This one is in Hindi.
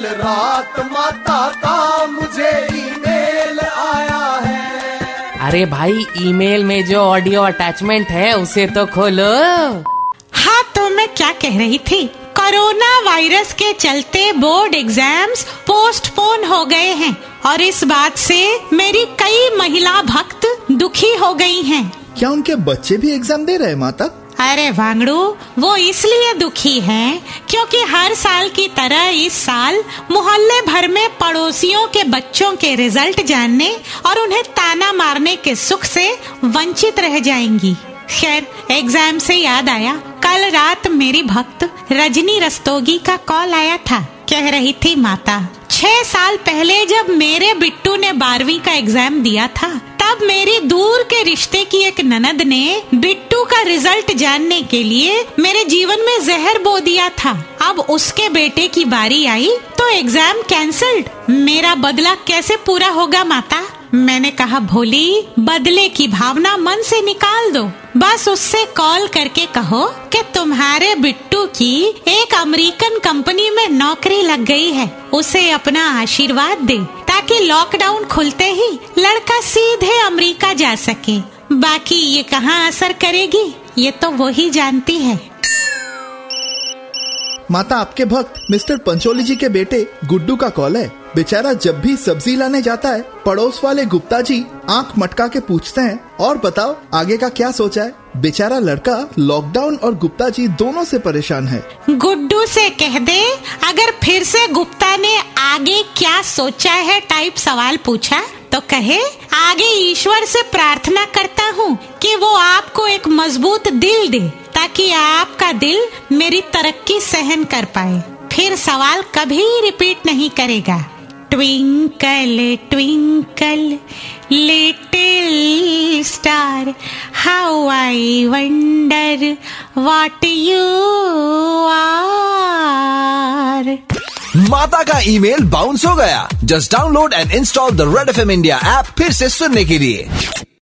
कल रात माता का मुझे ईमेल आया है। अरे भाई ईमेल में जो ऑडियो अटैचमेंट है उसे तो खोलो। हाँ तो मैं क्या कह रही थी? कोरोना वायरस के चलते बोर्ड एग्ज़ाम्स पोस्टपोन हो गए हैं और इस बात से मेरी कई महिला भक्त दुखी हो गई हैं। क्या उनके बच्चे भी एग्ज़ाम दे रहे माता? अरे वांगड़ू वो इसलिए दुखी हैं क्योंकि हर साल की तरह इस साल मोहल्ले भर में पड़ोसियों के बच्चों के रिज़ल्ट जानने और उन्हें ताना मारने के सुख से वंचित रह जाएँगी। खैर, एग्ज़ाम से याद आया, कल रात मेरी भक्त रजनी रस्तोगी का कॉल आया था। कह रही थी माता, छह साल पहले जब मेरे बिट्टू ने बारहवीं का एग्ज़ाम दिया था तब मेरी दूर के रिश्ते की एक ननद ने बिट्टू का रिज़ल्ट जानने के लिए मेरे जीवन में जहर बो दिया था। अब उसके बेटे की बारी आई तो एग्ज़ाम कैंसल्ड मेरा बदला कैसे पूरा होगा माता? मैंने कहा, भोली, बदले की भावना मन से निकाल दो। बस उससे कॉल करके कहो कि तुम्हारे बिट्टू की एक अमेरिकन कंपनी में नौकरी लग गई है। उसे अपना आशीर्वाद दे। ताकि लॉकडाउन खुलते ही लड़का सीधे अमेरिका जा सके। बाकी ये कहाँ असर करेगी, ये तो वो ही जानती है। माता, आपके भक्त मिस्टर पंचोली जी के बेटे गुड्डू का कॉल है। बेचारा जब भी सब्ज़ी लाने जाता है, पड़ोस वाले गुप्ता जी आँख मटका के पूछते हैं, और बताओ, आगे का क्या सोचा है? बेचारा लड़का लॉकडाउन और गुप्ता जी दोनों से परेशान है। गुड्डू से कह दे, अगर फिर से गुप्ता ने आगे क्या सोचा है टाइप सवाल पूछा तो कहे, आगे ईश्वर से प्रार्थना करता हूँ कि वो आपको एक मज़बूत दिल दे, ताकि आपका दिल मेरी तरक्की सहन कर पाए। फिर सवाल कभी रिपीट नहीं करेगा। Twinkle twinkle little star how I wonder what you are माता का ईमेल बाउंस हो गया। Just download and install the red FM India app फिर से सुनने के लिए।